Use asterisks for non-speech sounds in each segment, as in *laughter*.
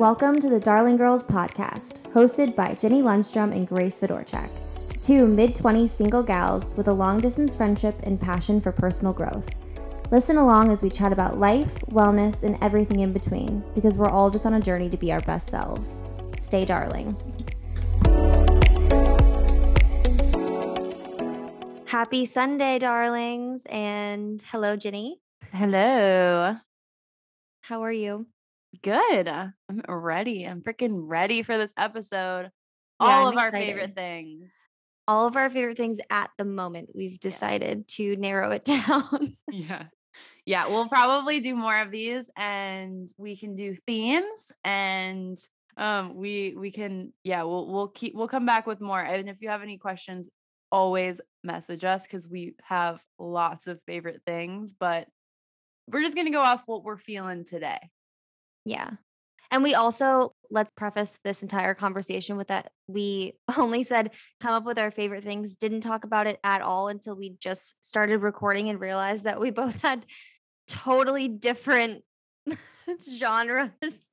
Welcome to the Darling Girls podcast, hosted by Jenny Lundstrom and Grace Fedorchak, two mid 20s single gals with a long distance friendship and passion for personal growth. Listen along as we chat about life, wellness, and everything in between, because we're all just on a journey to be our best selves. Stay darling. Happy Sunday, darlings, and hello, Jenny. Hello. How are you? Good. I'm ready. I'm freaking ready for this episode. Yeah, All I'm of our favorite things. All of our favorite things at the moment. We've decided to narrow it *laughs* down. Yeah. Yeah, we'll probably do more of these and we can do themes and um we we can yeah, we'll we'll keep we'll come back with more. And if you have any questions, always message us cuz we have lots of favorite things, but we're just going to go off what we're feeling today. Yeah. And we also, let's preface this entire conversation with that we *laughs* only said come up with our favorite things, didn't talk about it at all until we just started recording and realized that we both *laughs* had totally different *laughs* genres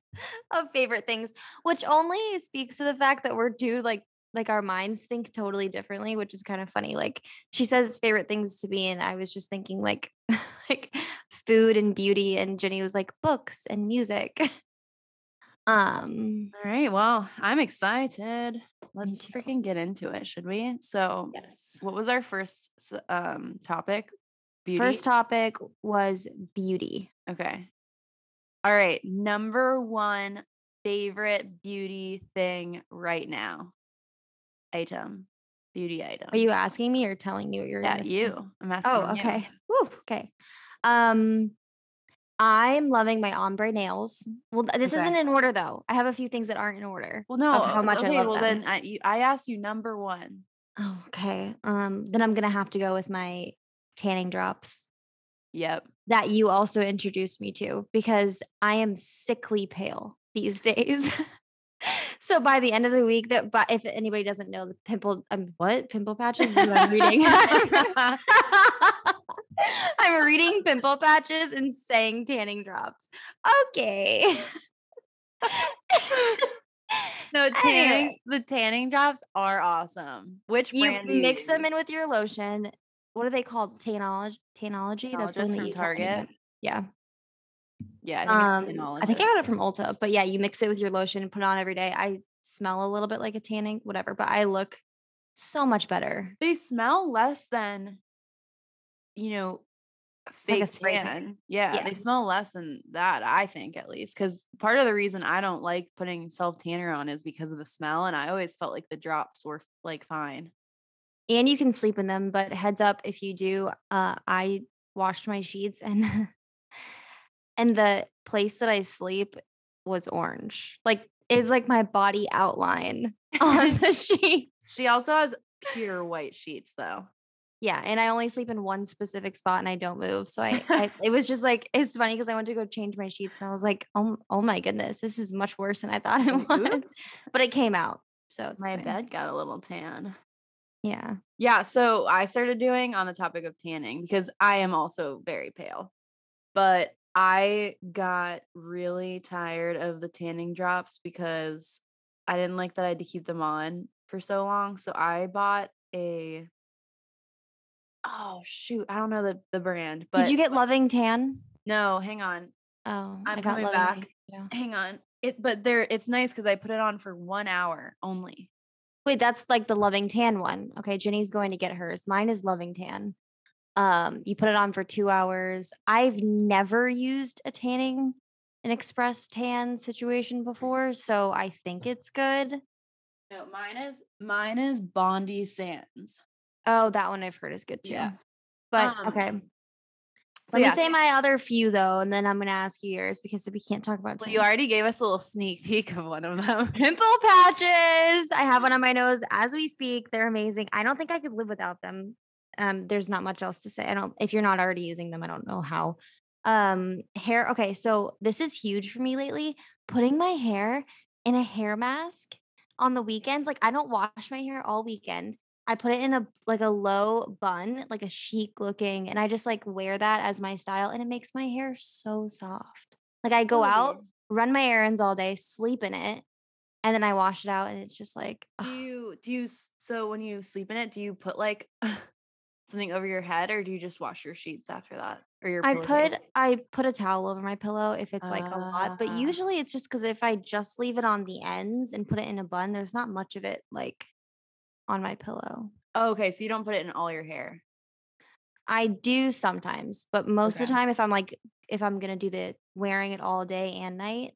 of favorite things, which only speaks to the fact that we're due like like our minds think totally differently, which is kind of funny. Like she says favorite things to me, and I was just thinking like like food and beauty, and Jenny was like books and music. *laughs* Um, All right. Well, I'm excited. Let's freaking get into it, should we? So, yes. what was our first um topic? Beauty. First topic was beauty. Okay. All right. Number one favorite beauty thing right now. Item. Beauty item. Are you asking me or telling me what you're Yeah, you. I'm asking. Oh, okay. Woo, okay. Um, I'm loving my ombre nails. Well, this Okay. isn't in order though. I have a few things that aren't in order. Well, no. of how much okay, I love well, them. then I, you, I asked you number one. Oh, okay. Um, then I'm gonna have to go with my tanning drops Yep. that you also introduced me to because I am sickly pale these *laughs* days. so by the end of the week, that but if anybody doesn't know the pimple, um, what pimple patches? I'm reading. *laughs* *laughs* *laughs* I'm reading pimple patches and saying tanning drops. Okay. *laughs* No, tanning. The tanning drops are awesome. Which you brand do you mix them in with your lotion. What are they called? Tanology. Tanology. That's the Tanologist one that from me Target? Yeah. Yeah, I think, Um, I think I got it from Ulta, but yeah, you mix it with your lotion and put it on every day. I smell a little bit like a tanning, whatever, but I look so much better. they smell less than you know Like fake spray tan. tan. Yeah, Yeah. they smell less than that i think at least because part of the reason i don't like putting self tanner on is because of the smell and i always felt like the drops were like fine And you can sleep in them, but heads up if you do, uh, I washed my sheets and *laughs* and the place that I sleep was orange. Like it's like my body outline *laughs* on *laughs* the sheets. she also has pure white sheets though Yeah, and I only sleep in one specific spot and I don't move. So I, *laughs* I it was just like it's funny because I went to go change my sheets and I was like, oh, oh my goodness, this is much worse than I thought it *laughs* was. Oops. But it came out. So it's my fine. bed got a little tan Yeah. Yeah, so I started doing on the topic of tanning because I am also very pale. But I got really tired of the tanning drops because I didn't like that I had to keep them on for so long. So I bought a Oh shoot, I don't know the, the brand, but Did you get Loving Tan? no, hang on. Oh, I I'm got coming back. Too. Hang on. It but there it's nice because I put it on for one hour only. Wait, that's like the Loving Tan one. Okay, Jenny's going to get hers. Mine is Loving Tan. Um, you put it on for two hours. I've never used a tanning, an express tan situation before, so I think it's good. No, mine is mine is Bondi Sands. Oh, that one I've heard is good too. Yeah. But Um, okay. So Let yeah, me say my other few though, and then I'm gonna ask you yours because if we can't talk about Well, you already gave us a little sneak peek of one of them. *laughs* pimple patches. I have one *laughs* on my nose as we speak. They're amazing. I don't think I could live without them. Um, there's not much else to say. I don't if you're not already using them, I don't know how. Um, hair. Okay, so this is huge for me lately. Putting my hair in a hair mask on the weekends. Like I don't wash my hair all weekend. I put it in a like a low bun, like a chic looking, and I just like wear that as my style, and it makes my hair so soft. Like I go out run my errands all day, sleep in it, and then I wash it out, and it's just like Do you do you so when you sleep in it, do you put like *laughs* something over your head or do you just wash your sheets after that? Or your I put I put a towel over my pillow if it's like a lot, but Ah. usually it's just because if I just leave it on the ends and put it in a bun, there's not much of it like on my pillow. Oh, okay, so you don't put it in all your hair. I do sometimes, but most of the time, if I'm like, if I'm gonna do the wearing it all day and night,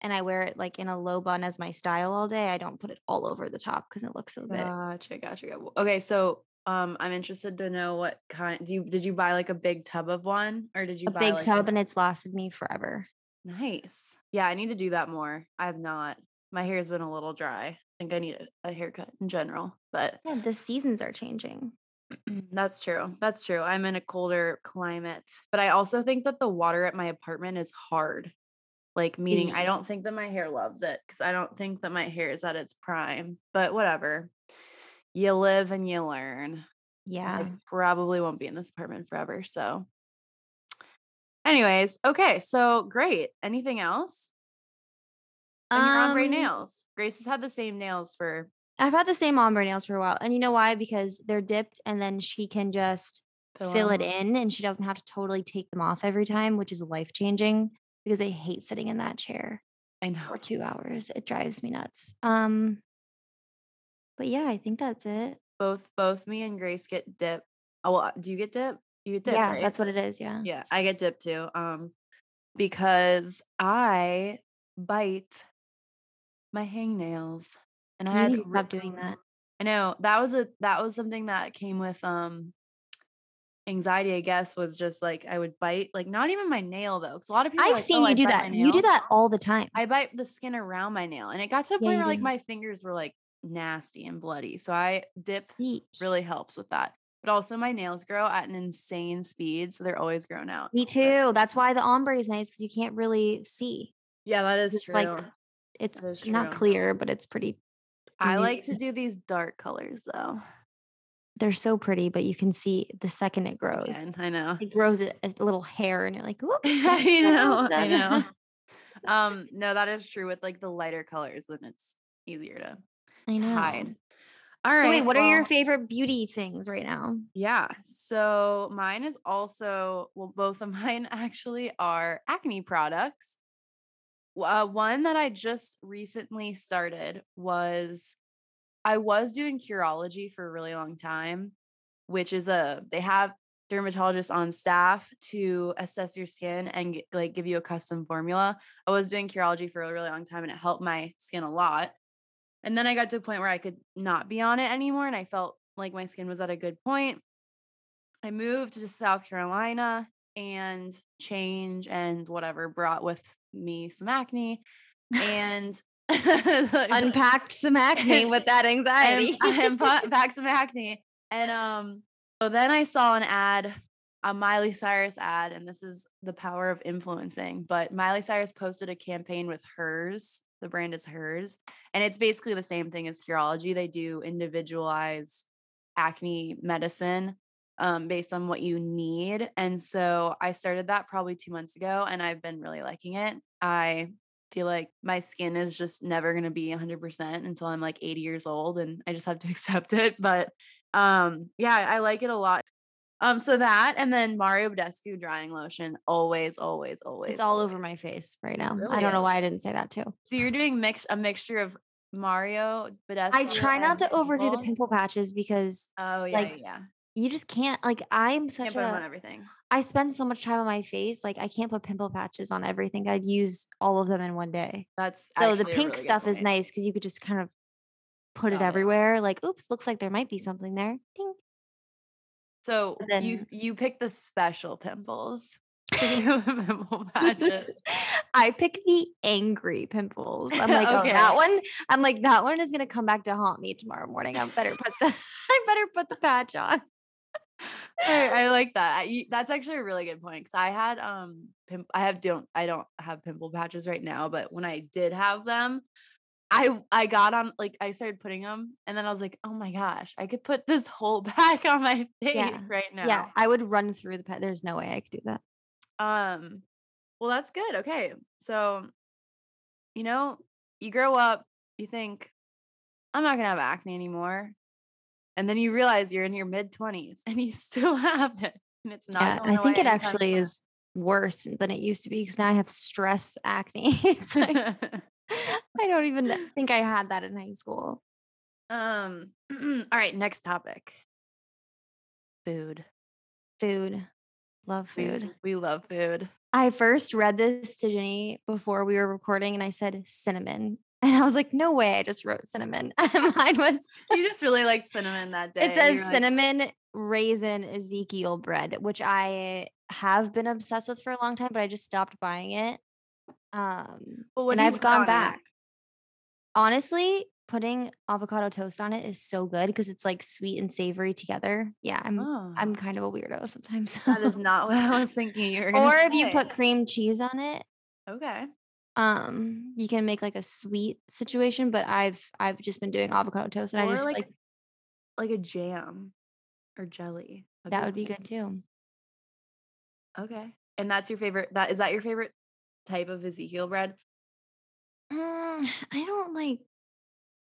and I wear it like in a low bun as my style all day, I don't put it all over the top because it looks so big. Gotcha, gotcha. gotcha. Okay, so um I'm interested to know what kind do you did you buy like a big tub of one or did you buy a buy big like tub, a- and it's lasted me forever. Nice. Yeah, I need to do that more. I have not. My hair's been a little dry. I think I need a, a haircut in general, but Yeah, the seasons are changing. *clears throat* that's true. That's true. I'm in a colder climate, but I also think that the water at my apartment is hard. Like, meaning I Mm. don't think that my hair loves it because I don't think that my hair is at its prime, but whatever. You live and you learn. Yeah. I probably won't be in this apartment forever. So, anyways, okay. So, great. Anything else? And you're on gray Um, nails. Grace has had the same nails for I've had the same ombre nails for a while, and you know why? Because they're dipped, and then she can just Fill fill it in, and she doesn't have to totally take them off every time, which is life changing. Because I hate sitting in that chair I know. for two hours. It drives me nuts. Um, but yeah, I think that's it. Both both me and Grace get dip. Oh, well, do you get dip? You get dip, yeah, right? that's what it is. Yeah. Yeah, I get dip too. Um, because I bite my hangnails, and I You had to stop doing that. I know that was a that was something that came with um anxiety. I guess was just like I would bite like not even my nail though, because a lot of people. I've like, seen "Oh, I you do that. You do that all the time. I bite the skin around my nail, and it got to a point you where like my fingers were like nasty and bloody. So I dip really helps with that. But also my nails grow at an insane speed, so they're always grown out. Me too. That's why the ombre is nice because you can't really see. Yeah, that is It's true. like it's not true. clear, but it's pretty. I like to do these dark colors though. They're so pretty, but you can see the second it grows. Again, I know. It grows a, a little hair, and you're like, whoop. *laughs* I know. I know. *laughs* Um, no, that is true with like the lighter colors, then it's easier to I know. hide. All right. So wait, what are your favorite beauty things right now? Yeah. So mine is also, well, both of *laughs* mine actually are acne products. Uh, one that I just recently started was I was doing Curology for a really long time, which is a, they have dermatologists on staff to assess your skin and like give you a custom formula. I was doing Curology for a really long time and it helped my skin a lot. And then I got to a point where I could not be on it anymore and I felt like my skin was at a good point. I moved to South Carolina and change and whatever brought with me some acne and *laughs* *laughs* Unpacked some acne with that anxiety. and back *laughs* some acne. And um, so then I saw an ad, a Miley Cyrus ad, and this is the power of influencing. But Miley Cyrus posted a campaign with hers. The brand is hers, and it's basically the same thing as Curology. They do individualized acne medicine um, based on what you need. And so I started that probably two months ago, and I've been really liking it. I feel like my skin is just never going to be 100% until I'm like 80 years old and I just have to *laughs* accept it but um yeah I like it a lot um so that and then Mario Badescu drying lotion always always always it's all over my face right now. I don't know why I didn't say that too. so you're doing mix a mixture of Mario Badescu I try not to overdo the pimple? pimple patches because oh yeah like, yeah you just can't like I'm such put 'em on everything I spend so much time on my face like I can't put pimple patches on everything. I'd use all of them in one day. that's So the pink really stuff is nice because you could just kind of put it Got it. everywhere. Like, oops, looks like there might be something there. Ding. so But you you pick the special pimples *laughs* pimple *laughs* patches I pick the angry pimples. I'm like, oh, that one. I'm like, that one is gonna come back to haunt me tomorrow morning. I better put the *laughs* I better put the patch on. I, I *laughs* like that. I, that's actually a really good point because I had um pimp. I have don't I don't have pimple patches right now, but when I did have them, I I got on like I started putting them, and then I was like, oh my gosh, I could put this whole *laughs* back on my face Yeah. right now. Yeah, I would run through the pet. There's no way I could do that. Um. Well, that's good. Okay. So you know, you grow up, you think, I'm not gonna have acne anymore. And then you realize you're in your mid 20s *laughs* and you still have it. And it's not. Yeah, I think it actually is worse than it used to be because now I have stress acne. *laughs* it's like *laughs* I don't even think I had that in high school. um *clears throat* all right, next topic. Food. Food. Love food. We love food. I first read this to Jenny before we were recording and I said cinnamon. And I was like, no way, I just wrote cinnamon. *laughs* Mine was You just really liked cinnamon that day. it says were like, cinnamon raisin Ezekiel bread, which I have been obsessed with for a long time, but I just stopped buying it. Um Well, and I've gone back. Honestly, putting avocado toast on it is so good because it's like sweet and savory together. Yeah, I'm I'm Oh, kind of a weirdo sometimes. *laughs* that is not what I was thinking you were or if you put cream cheese on it, Okay. Um, you can make like a sweet situation. But I've I've just been doing avocado toast, and I just like like like a jam or jelly. That'd would be good too. Okay. And that's your favorite that is that your favorite type of Ezekiel bread? Mm, I don't like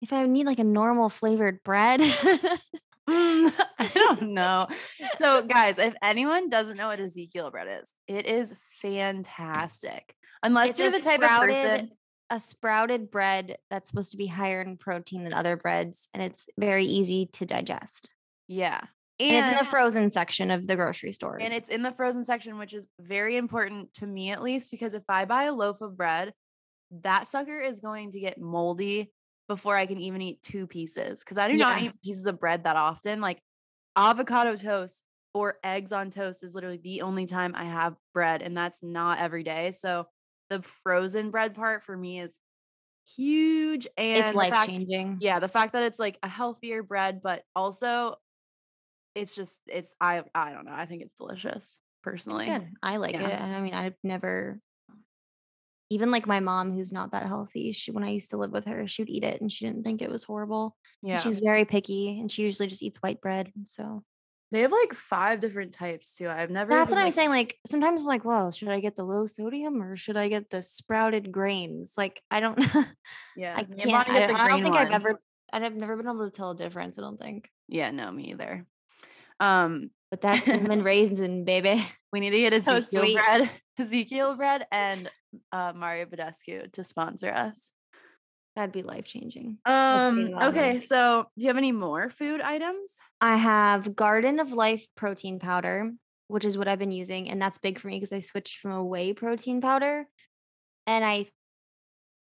if I need like a normal flavored bread. *laughs* Mm, *laughs* I don't know. So *laughs* guys, if anyone doesn't know what Ezekiel bread is, it is fantastic. Unless It's you're the type of sprouted- person a sprouted bread that's supposed to be higher in protein than other breads, and it's very easy to digest. Yeah. And, it's in the frozen section of the grocery stores. and it's in the frozen section, which is very important to me at least, because if I buy a loaf of bread, that sucker is going to get moldy before I can even eat two pieces. Because I do not eat pieces of bread that often. Like avocado toast or eggs on toast is literally the only time I have bread, and that's not every day. So the frozen bread part for me is huge. And it's life fact- changing. yeah the fact that it's like a healthier bread but also it's just it's i i don't know i think it's delicious It's personally good. I like Yeah. it. And I mean, I've never, even like my mom, who's not that healthy, she, when I used to live with her, she would eat it and she didn't think it was horrible. And yeah She's very picky and she usually just eats white bread. So they have like five different types too i've never that's what I'm saying. Like sometimes I'm like, well, should I get the low sodium or should I get the sprouted grains? Like I don't, *laughs* yeah I can't. I, the I don't think I've one. ever, I've never been able to tell a difference. I don't think. yeah no me either um But that's *laughs* cinnamon raisin, baby. *laughs* we need to get So ezekiel sweet. bread ezekiel bread and uh mario badescu to sponsor us That'd be life changing. um okay so do you have any more food items I have Garden of Life protein powder, which is what I've been using. And that's big for me because I switched from a whey protein powder. And I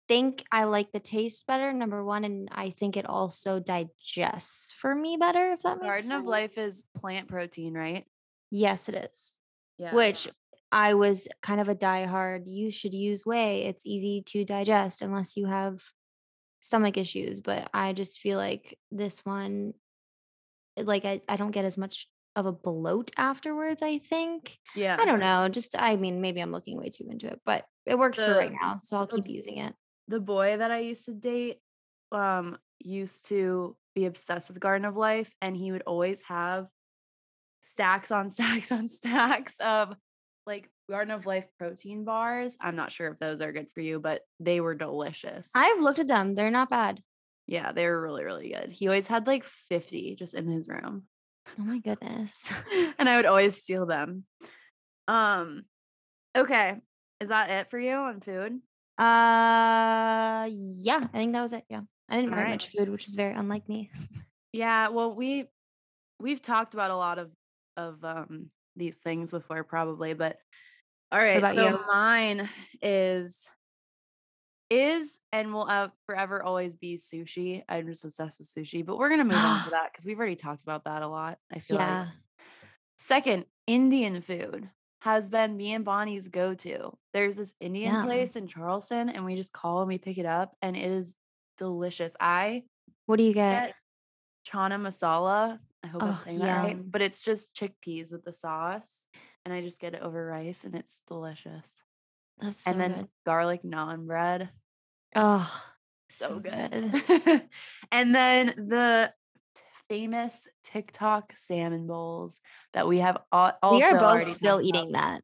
think I like the taste better, number one. And I think it also digests for me better, if that makes garden sense. of life is plant protein right Yes, it is. yeah Which I was kind of a diehard. You should use whey. It's easy to digest unless you have stomach issues. But I just feel like this one, like I, I don't get as much of a bloat afterwards, I think. yeah I don't know. Just I mean, maybe I'm looking way too into it, but it works for right now. So I'll the- keep using it. the boy that I used to date um used to be obsessed with Garden of Life and he would always have stacks on *laughs* stacks on stacks of like Garden of Life protein bars. I'm not sure if those are good for you, but they were delicious. I've looked at them. They're not bad. Yeah, they were really really good. He always had like 50 just in his room. Oh my goodness. *laughs* and I would always steal them. Um okay, is that it for you on food? Uh yeah, I think that was it. Yeah. I didn't buy Alright. much food, which is very unlike me. Yeah, well, we we've talked about a lot of of um these things before, probably, but all right. So you? mine is is and will uh, forever always be sushi. I'm just obsessed with sushi, but we're gonna move on to *sighs* that because we've already talked about that a lot. I feel like. Second, Indian food has been me and Bonnie's go to. There's this Indian Yum. place in Charleston, and we just call and we pick it up, and it is delicious. I What do you get? get chana masala. I hope I'm Oh, saying that right. But it's just chickpeas with the sauce. And I just get it over rice and it's delicious. That's so and then good. garlic naan bread. Oh, So good. *laughs* and then the famous TikTok salmon bowls that we have al- also we are both still talked about. eating that.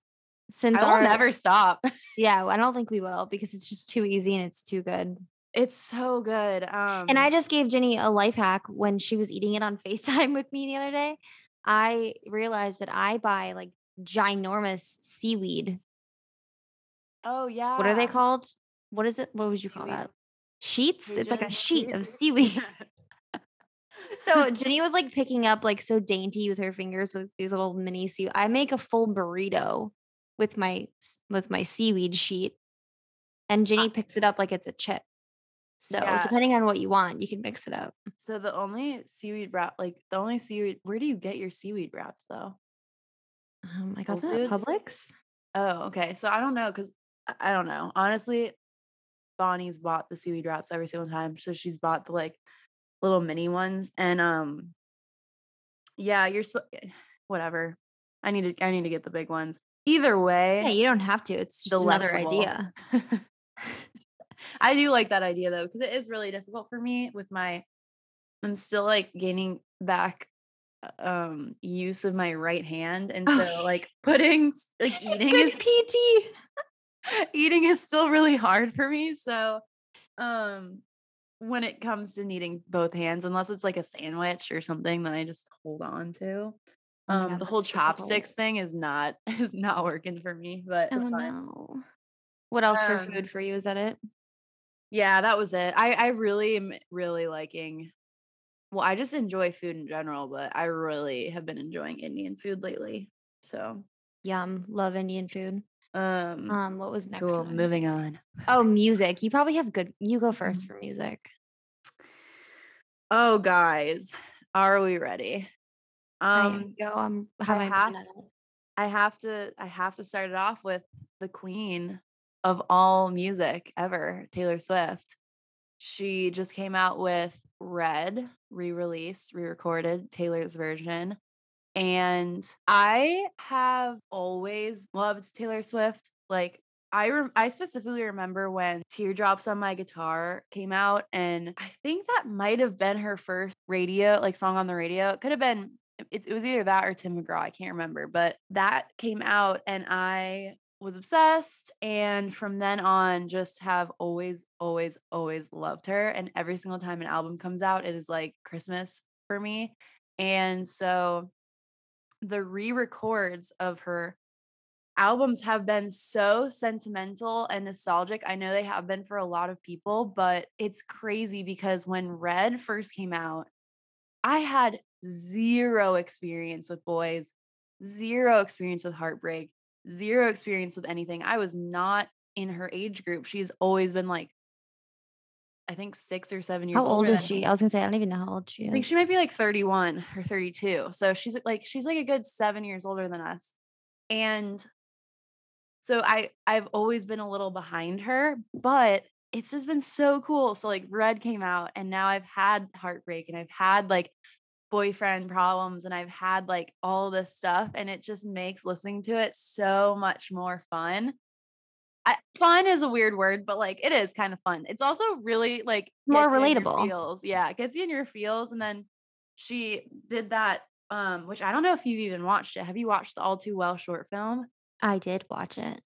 Since I will never stop. yeah, I don't think we will because it's just too easy and it's too good. It's so good. Um And I just gave Jenny a life hack when she was eating it on *laughs* FaceTime with me the other day. I realized that I buy like ginormous seaweed. Oh yeah. What are they called? What is it? What would you call Seaweed. that? Sheets? It's like a sheet of seaweed. seaweed. *laughs* *laughs* so Jenny was like picking up like so dainty with her fingers with these little mini sea. I make a full burrito with my with my seaweed sheet, and Jenny picks it up like it's a chip. So Yeah. depending on what you want, you can mix it up. So the only seaweed wrap, like the only seaweed, where do you get your seaweed wraps though? Um, I got Whole that at Publix. Oh, okay. So I don't know because I don't know. Honestly, Bonnie's bought the seaweed wraps every single time. So she's bought the like little mini ones. And um yeah, you're sp- whatever. I need to I need to get the big ones. Either way, Yeah, you don't have to. It's just another idea. *laughs* I do like that idea though, because it is really difficult for me with my I'm still like gaining back uh, um use of my right hand. And Oh, so like putting like *laughs* It's eating good is PT. *laughs* eating is still really hard for me. So um when it comes to needing both hands, unless it's like a sandwich or something that I just hold on to. Oh Um God, the whole chopsticks thing is not *laughs* is not working for me, but Oh it's fine. no. What else for Um, food for you? Is that it? Yeah, that was it. I I really am really liking well, I just enjoy food in general, but I really have been enjoying Indian food lately. So, Yum. Love Indian food. Um Um, what was next? cool, moving on. Oh, music. You probably have good. You go first Mhm. for music. Oh, guys, are we ready? I Um go. I'm I my have. I have to I have to start it off with the queen of all music ever, Taylor Swift. She just came out with Red, re-released, re-recorded Taylor's version. And I have always loved Taylor Swift. Like I rem- I specifically remember when Teardrops on My Guitar came out and I think that might have been her first radio like song on the radio. It could have been it, it was either that or Tim McGraw, I can't remember, but that came out and I was obsessed and from then on just have always always always loved her and every single time an album comes out it is like Christmas for me. And so the re-records of her albums have been so sentimental and nostalgic. I know they have been for a lot of people, but it's crazy because when Red first came out, I had zero experience with boys, zero experience with heartbreak, zero experience with anything. I was not in her age group. She's always been like, I think six or seven years How old is she? I was gonna say I don't even know how old she is. I think she might be like 31 or 32. So she's like she's like a good 7 years older than us. And so I I've always been a little behind her, but it's just been so cool. So like Red came out and now I've had heartbreak and I've had like boyfriend problems and I've had like all this stuff and it just makes listening to it so much more fun. I, fun is a weird word, but like it is kind of fun. It's also really like More gets you in your relatable. Feels, yeah, it gets you in your feels. And then she did that, um, which I don't know if you've even watched it. Have you watched the All Too Well short film? I did watch it.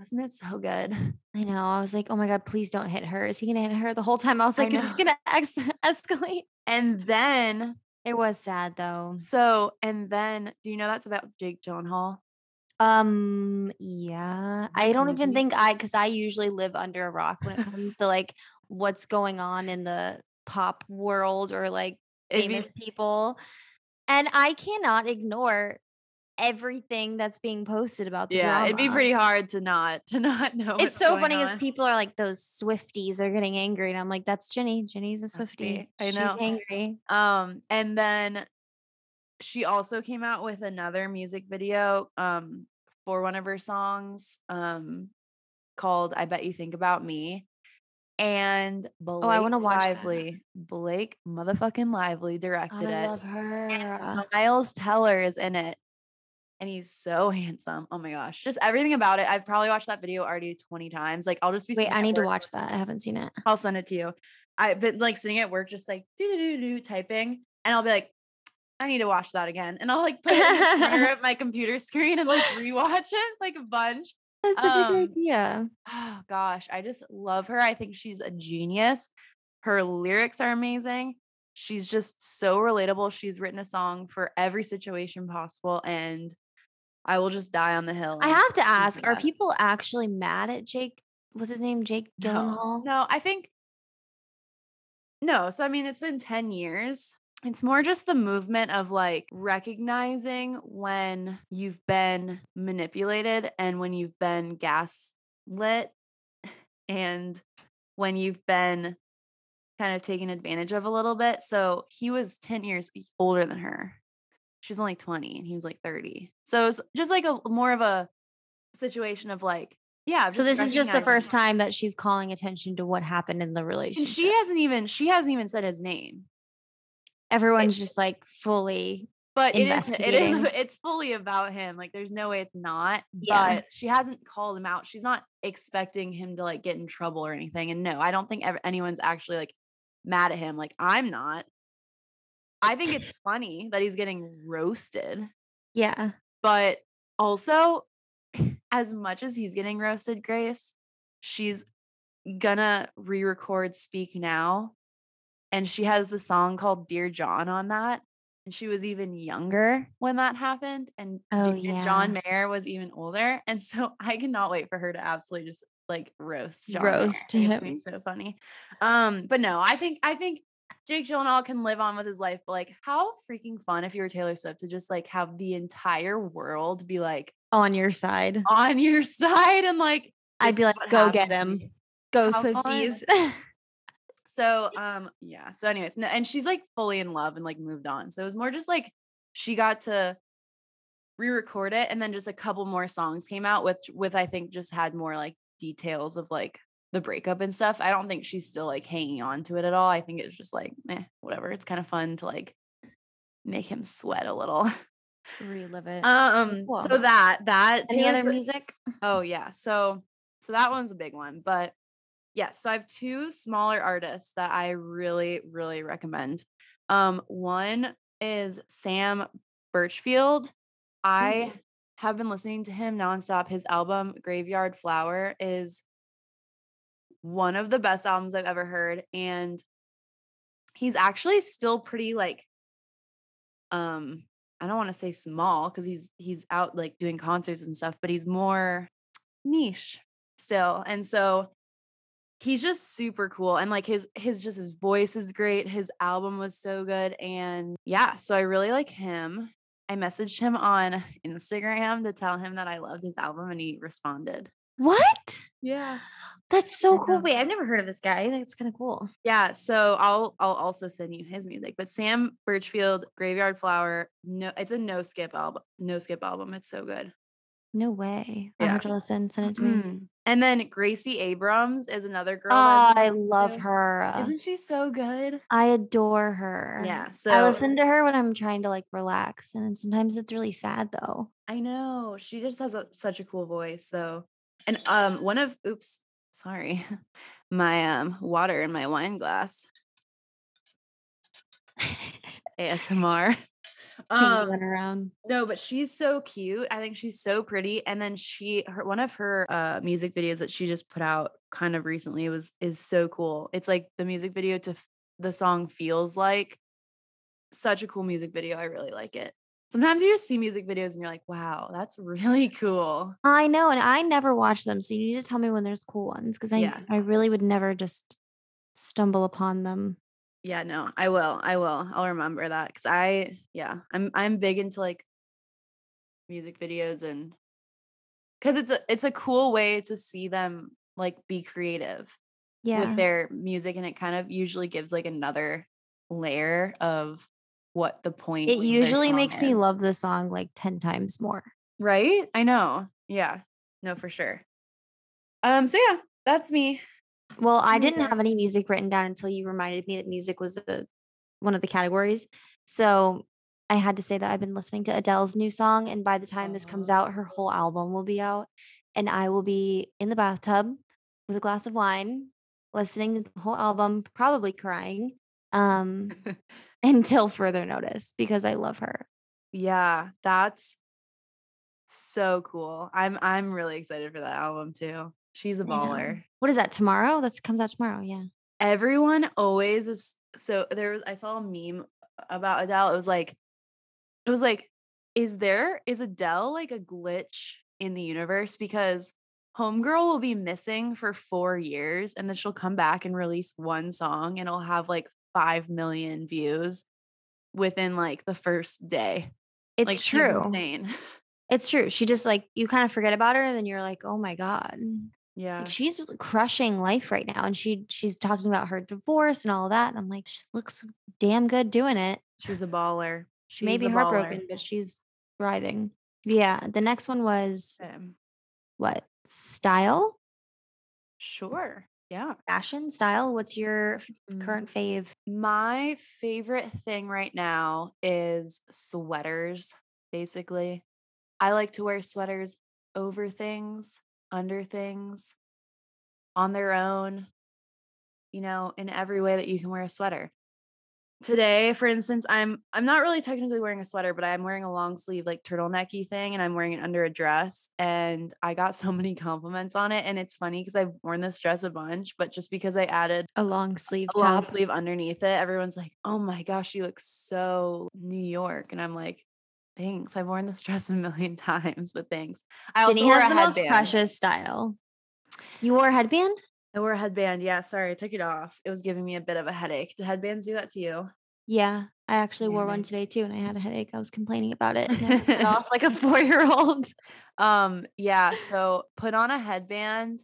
Wasn't it so good? *laughs* I know. I was like, oh my god, please don't hit her. Is he gonna hit her the whole time? I was I like, is this gonna *laughs* ex- escalate? And then It was sad though. so and then do you know that's about Jake Gyllenhaal? Um, yeah. I don't even think I because I usually live under a rock when it comes to like what's going on in the pop world or like It'd be- famous people. And I cannot ignore everything that's being posted about the yeah, it'd be pretty hard to not *laughs* to not know. It's so funny because people are like those Swifties are getting angry, and I'm like, that's Jenny. Jenny's a Swifty. I She's know. angry. Um, and then she also came out with another music video um for one of her songs um called I Bet You Think About Me. And Blake Oh, I watch that. Lively, Blake motherfucking Lively directed I it. love her. And Miles Teller is in it. And he's so *laughs* handsome. Oh my gosh. Just everything about it. I've probably watched that video already 20 times. Like I'll just be Wait, I need to watch that. I haven't seen it. I'll send it to you. I've been like sitting at work, just like do do do do typing, and I'll be like, I need to watch that again. And I'll like put it in the corner *laughs* of my computer screen and like rewatch it like a bunch. That's such a great Um, idea. Oh gosh, I just love her. I think she's a genius. Her lyrics are amazing. She's just so relatable. She's written a song for every situation possible and I will just die on the hill. I have to ask, are people actually mad at Jake? What's his name? Jake No, Gyllenhaal? no, I think no. So I mean, it's been 10 years. It's more just the movement of like recognizing when you've been manipulated and when you've been gaslit *laughs* and when you've been kind of taken advantage of a little bit. So he was 10 years older than her. She was only 20 and he was like 30. So it's just like a more of a situation of like, yeah. So this is just the first time that she's calling attention to what happened in the and relationship. she hasn't even she hasn't even said his name Everyone's just like fully but it is it is *laughs* it's fully about him like there's no way it's not Yeah. but she hasn't called him out she's not expecting him to like get in trouble or anything and no i don't think ever, anyone's actually like mad at him like i'm not i think it's funny that he's getting roasted yeah. but also *sighs* as much as he's getting roasted grace she's gonna re-record speak now and she has the song called dear john on that and she was even younger when that happened and Oh, Dear john mayer was even older and so *laughs* i cannot wait for her to absolutely just like roast john Mayer. Roast him. so funny um but no i think i think Jake Gyllenhaal can live on with his life, but like, how freaking fun if you were Taylor Swift to just like have the entire world be like On your side. on your *laughs* side and like I'd be like, go get him. Go How. Swifties. *laughs* So um yeah. So anyways, no, and she's like fully in love and like moved on. So it was more just like she got to re-record it and then just a couple more songs came out with with I think just had more like details of like the breakup and stuff. I don't think she's still like hanging on to it at all. I think it's just like, eh, whatever. It's kind of fun to like make him sweat a little. Relive *laughs* it. Um Cool. so that that Any Taylor other music? Oh yeah. So so that one's a big one, but yes, so I have two smaller artists that I really really recommend. Um one is Sam Burchfield. I have been listening to him nonstop. His album Graveyard Flower is one of the best albums I've ever heard and he's actually still pretty like um I don't want to say small because he's he's out like doing concerts and stuff, but he's more niche still. And so he's just super cool. And like his his just his voice is great. His album was so good. And yeah, so I really like him. I messaged him on *laughs* Instagram to tell him that I loved his album and he responded. What? Yeah. That's so cool. Wait, I've never heard of this guy. That's kind of cool. Yeah, so I'll I'll also send you his music. But Sam Burchfield, Graveyard Flower, no it's a no skip album. No skip album. It's so good. No way. I have to listen. Send it to me. Mm. And then Gracie Abrams is another girl. Oh, I love to. her. Isn't she so good? I adore her. Yeah. So I listen to her when I'm trying to like relax, and sometimes it's really sad though. I know she just has a, such a cool voice. So, and um, one of oops, sorry, *laughs* my um water in my wine glass. *laughs* ASMR. Um, that around. no, but she's so cute. I think she's so pretty. And then she, her one of her uh music videos that she just put out kind of recently was is so cool. It's like the music video to the song feels like such a cool music video. I really like it. Sometimes you just see music videos and you're like, wow, that's *laughs* really cool. I know, and I never watch them, so you need to tell me when there's cool ones because I Yeah. I really would never just stumble upon them. Yeah, no, I will. I will. I'll remember that because I, yeah, I'm I'm big into like music videos and because it's a it's a cool way to see them like be creative Yeah. with their music and it kind of usually gives like another layer of what the point It usually makes me love the song like 10 times more. right i know yeah no for sure um so yeah that's me Well, I didn't have any music written down until you reminded me that music was the one of the categories. So I had to say that I've been listening to Adele's new song, and by the time this comes out, her whole album will be out, and I will be in the bathtub with a glass of wine, listening to the whole album, probably crying. Um, *laughs* *laughs* until further notice because I love her. Yeah, that's so cool. I'm I'm really excited for that album too. She's a baller. What is that tomorrow? That's comes out tomorrow. Yeah. Everyone always is so there was I saw a meme about Adele. It was like it was like is there is Adele like a glitch in the universe because Homegirl will be missing for 4 years and then she'll come back and release one song and it'll have like 5 million views within like the first day. It's like true. *laughs* It's true. She just like you kind of forget about her and then you're like, "Oh my god." Yeah. Like, she's crushing life right now and she she's talking about her divorce and all that and I'm like, "She looks damn good doing it." She's a baller. She may be heartbroken, baller. but she's thriving. Yeah, the next one was what? Style? Sure. Yeah. Fashion style? What's your Mm. current fave? My favorite thing right now is sweaters, basically. I like to wear sweaters over things, under things, on their own, you know, in every way that you can wear a sweater. Today, for instance, I'm I'm not really technically wearing a sweater, but I'm wearing a long sleeve like turtlenecky thing and I'm wearing it under a dress and I got *laughs* so many compliments on it and it's funny because I've worn this dress a bunch, but just because I added A long sleeve a long top. sleeve underneath it, everyone's like, "Oh my gosh, you look so New York," and I'm like, "Thanks, I've worn this dress a million *laughs* times, but thanks." I also Jenny wore has a the most precious style. You wore a headband? I wore a headband. Yeah, sorry, I took it off. It was giving me a bit of a headache. Do headbands do that to you? Yeah, I actually wore one today too, and I had a headache. I was complaining about it. And I took it off *laughs* like a four year old. Um, yeah. So put on a headband,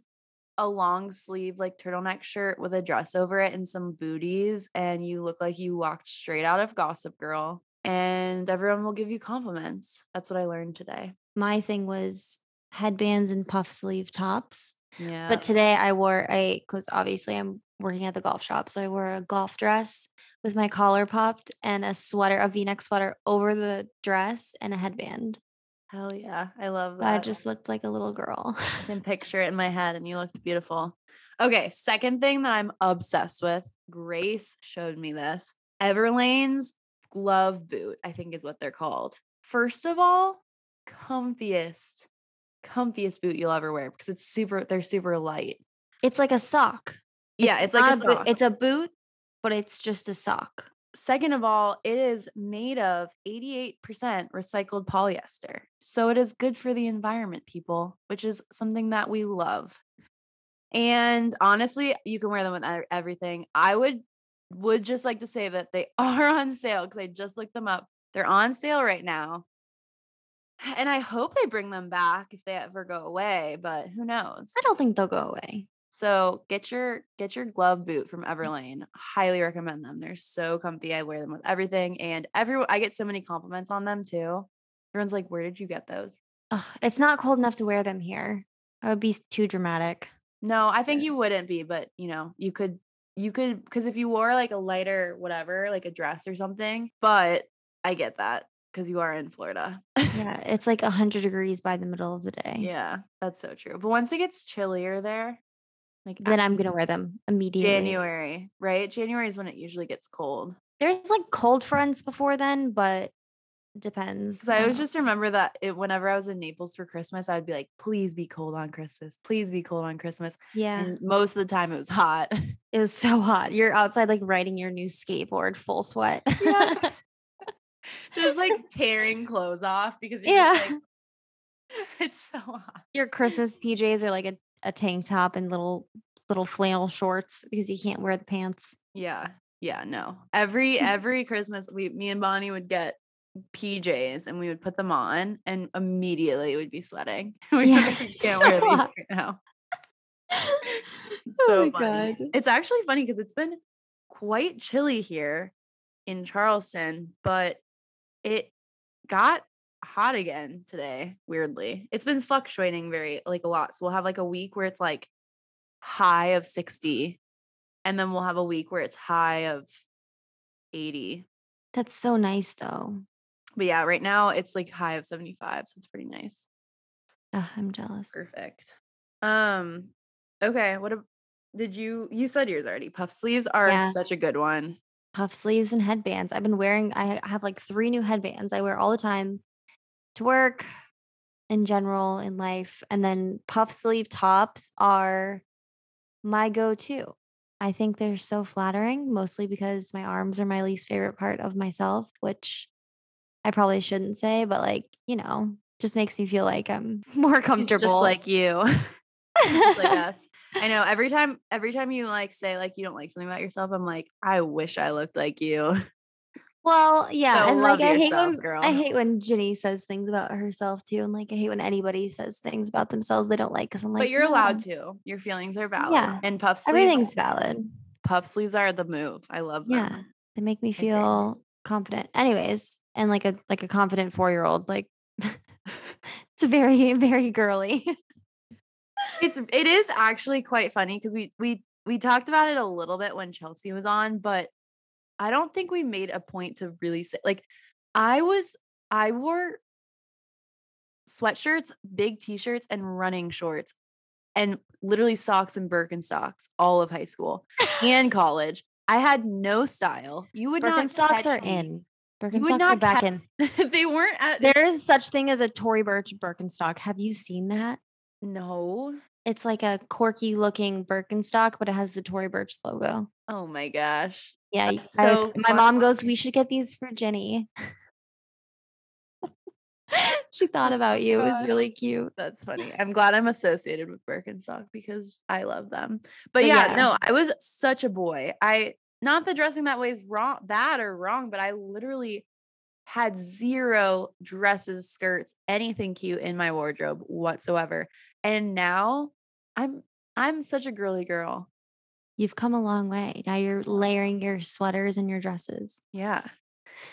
a long sleeve like turtleneck shirt with a dress over it, and some booties, and you look like you walked straight out of Gossip Girl. And everyone will give you compliments. That's what I learned today. My thing was headbands and puff sleeve tops. Yeah. But today I wore a because obviously I'm working at the golf shop, so I wore a golf dress with my collar popped and a sweater, a V-neck sweater over the dress and a headband. Hell yeah. I love that. I just looked like a little girl. I can *laughs* picture it in my head and you looked beautiful. Okay, second thing that I'm obsessed with. Grace showed me this. Everlane's glove boot, I think is what they're called. First of all, comfiest, comfiest boot you'll ever wear because it's super, they're super light. it's like a sock. Yeah, it's, like a sock. It's a boot, but it's just a sock. Second of all, it is made of 88% recycled polyester. So it is good for the environment, people, which is something that we love. And honestly, you can wear them with everything. I would would just like to say that they *laughs* are on sale because I just looked them up. They're on sale right now. And I hope they bring them back if they ever go away, but who knows? I don't think they'll go away. So get your get your glove boot from mm. Everlane. Highly recommend them. They're so comfy. I wear them with everything, and everyone I get so many compliments on them too. Everyone's like, "Where did you get those?" Ugh, it's not cold enough to wear them here. That would be too dramatic. No, I think you wouldn't be, but you know, you could you could because if you wore like a lighter whatever, like a dress or something. But I get that because you are in Florida. *laughs* Yeah, it's like 100 degrees by the middle of the day. yeah, that's so true. But once it gets chillier there, like Then I'm going to wear them immediately. January, right? January is when it usually gets cold. There's like cold fronts before then, but depends. Because I always Uh, just remember that it, whenever I was in Naples for Christmas, I would be like, please be cold on Christmas. Please be cold on Christmas. yeah, And most of the time it was hot. *laughs* it was so hot. You're outside like riding your new skateboard full sweat. Yeah. *laughs* *laughs* just like tearing clothes off because you're Yeah. just like, it's so hot. your Christmas PJs are like a, a tank top and little little flannel shorts because you can't wear the pants. Yeah. Yeah. No. Every every Christmas, we me and Bonnie would get PJs and we would put them on and immediately we'd be sweating. *laughs* we Yeah, can't so wear these right now. *laughs* Oh so my funny. God. It's actually funny because it's been quite chilly here in Charleston, but it got hot again today, weirdly. It's been fluctuating very like a lot. So we'll have like a week where it's like high of 60 and then we'll have a week where it's high of 80. That's so nice though. But yeah, right now it's like high of 75, so it's pretty nice. I'm jealous. Perfect. Um okay, what a, did you you said yours already. Puff sleeves are Yeah. such a good one. puff sleeves and headbands. I've been wearing, I have like three new headbands I wear all the time to work, in general, in life. And then puff sleeve tops are my go to. I think they're so flattering, mostly because my arms are my least favorite part of myself, which I probably shouldn't say, but like, you know, just makes me feel like I'm *laughs* more comfortable. just like you. *laughs* Like. *laughs* I know every time every time you like say like you don't like something about yourself, I'm like, I wish I looked like you. Well, yeah, So and like love I hate when girl. I hate when Ginny says things about herself too, and like I hate when anybody says things about themselves they don't like because I'm like, but you're allowed to. Your feelings are valid. Yeah. And puff sleeves Everything's valid. puff sleeves are the move. I love them. Yeah, they make me feel confident. Anyways, and like a like a confident four year old, like *laughs* it's very very girly. *laughs* It's it is actually quite funny because we we we talked about it a little bit when Chelsea was on, but I don't think we made a point to really say like I was I wore sweatshirts, big t-shirts, and running shorts, and literally socks and Birkenstocks all of high school and college. I had no style. You would not Birkenstocks catch are me. in. Birkenstocks are back catch- in. *laughs* they weren't at There is such thing as a Tory Burch Birkenstock. Have you seen that? no. It's like a quirky looking Birkenstock, but it has the Tory Burch logo. Oh my gosh. Yeah, y- That's I- so my mom goes, "We should get these for Jenny." *laughs* she thought oh about you. It was really cute. That's funny. I'm glad I'm associated with Birkenstock because I love them. But, yeah, yeah. no, I was such a boy. I not that dressing that way is wrong, bad or wrong, but I literally had zero dresses, skirts, anything cute in my wardrobe whatsoever. And now I'm I'm such a girly girl. You've come a long way. Now you're layering your sweaters and your dresses. Yeah.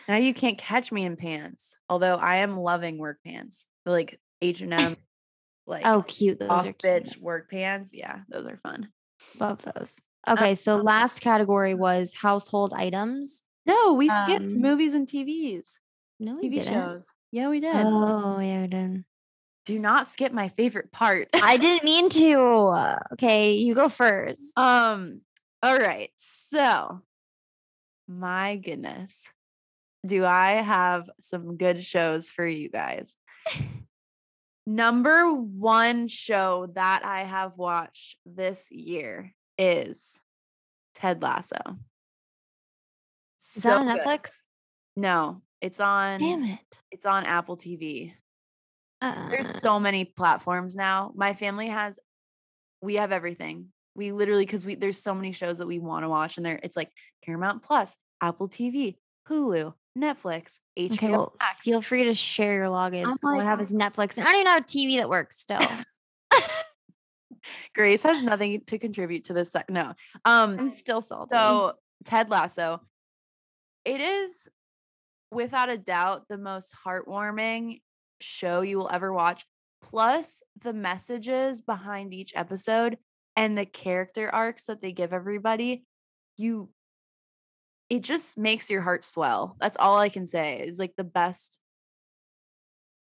Now you can't catch me in pants. Although I am loving work pants. Like H&M *clears throat* like Oh, cute. Those cute. bitch work pants. Yeah, those are fun. Love those. Okay, so Um, last category was household items. No, we skipped Um, movies and TVs, No, we TV didn't. shows. Yeah, we did. Oh, yeah, we did. Do not skip my favorite part. I *laughs* didn't mean to. Okay, you go first. um, all right. So, my goodness. Do I have some good shows for you guys? *laughs* Number one show that I have watched this year is Ted Lasso. Is that on good. Netflix? No, it's on Damn it. it's on Apple TV. Uh, There's so many platforms now. My family has we have everything. We literally because we there's so many shows that we want to watch, and there it's like Paramount Plus, Apple TV, Hulu, Netflix, HBO okay, well, Max. feel free to share your logins. all I have is Netflix, and I don't even have a TV that works still. *laughs* Grace has nothing to contribute to this. sec- No, um, I'm still salty. So Ted Lasso, it is without a doubt the most heartwarming show you will ever watch. Plus the messages behind each episode and the character arcs that they give everybody, you it just makes your heart swell. That's all I can say. Is like the best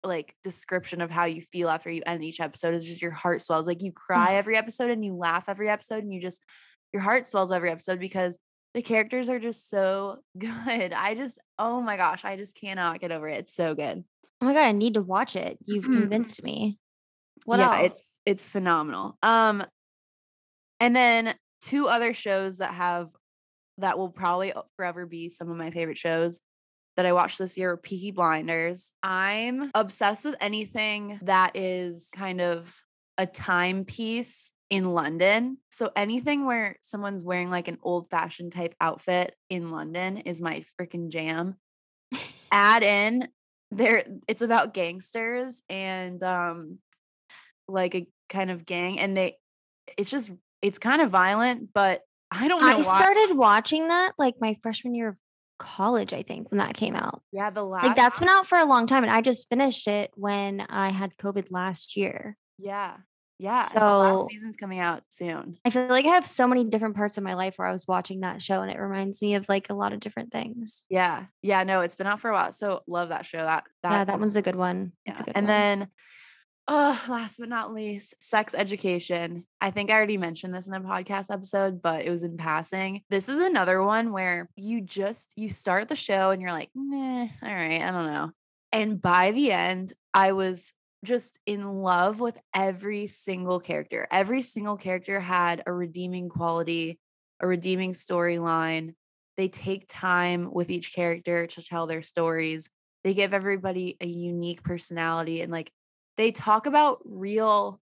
like description of how you feel after you end each episode is just your heart swells. Like you cry every episode and you laugh every episode and you just your heart swells every episode because the characters are just so *laughs* good. I just, oh my gosh, I just cannot get over it. It's so good. oh my god, I need to watch it. You've *clears throat* convinced me. What yeah, else? It's it's phenomenal. Um, and then two other shows that have that will probably forever be some of my favorite shows that I watched this year Peaky Blinders. I'm obsessed with anything that is kind of a timepiece in London. So anything where someone's wearing like an old fashioned type outfit in London is my freaking jam. *laughs* Add in there it's about gangsters and um like a kind of gang and they it's just it's kind of violent, but I don't know I why. started watching that like my freshman year of college, I think, when that came out. yeah, the last Like that's been out for a long time, and I just finished it when I had COVID last year. Yeah. Yeah. and the last So- season's coming out soon. I feel like I have so many different parts of my life where I was watching that show, and it reminds me of like a lot of different things. Yeah. Yeah. No, it's been out for a while. So love that show. That that yeah, that one's a good one. It's yeah. a good and one. then Oh, last but not least, sex education. I think I already mentioned this in a podcast episode, but it was in passing. This is another one where you just you start the show and you're like, nah, all right, I don't know. And by the end, I was just in love with every single character. Every single character had a redeeming quality, a redeeming storyline. They take time with each character to tell their stories. They give everybody a unique personality and like they talk about real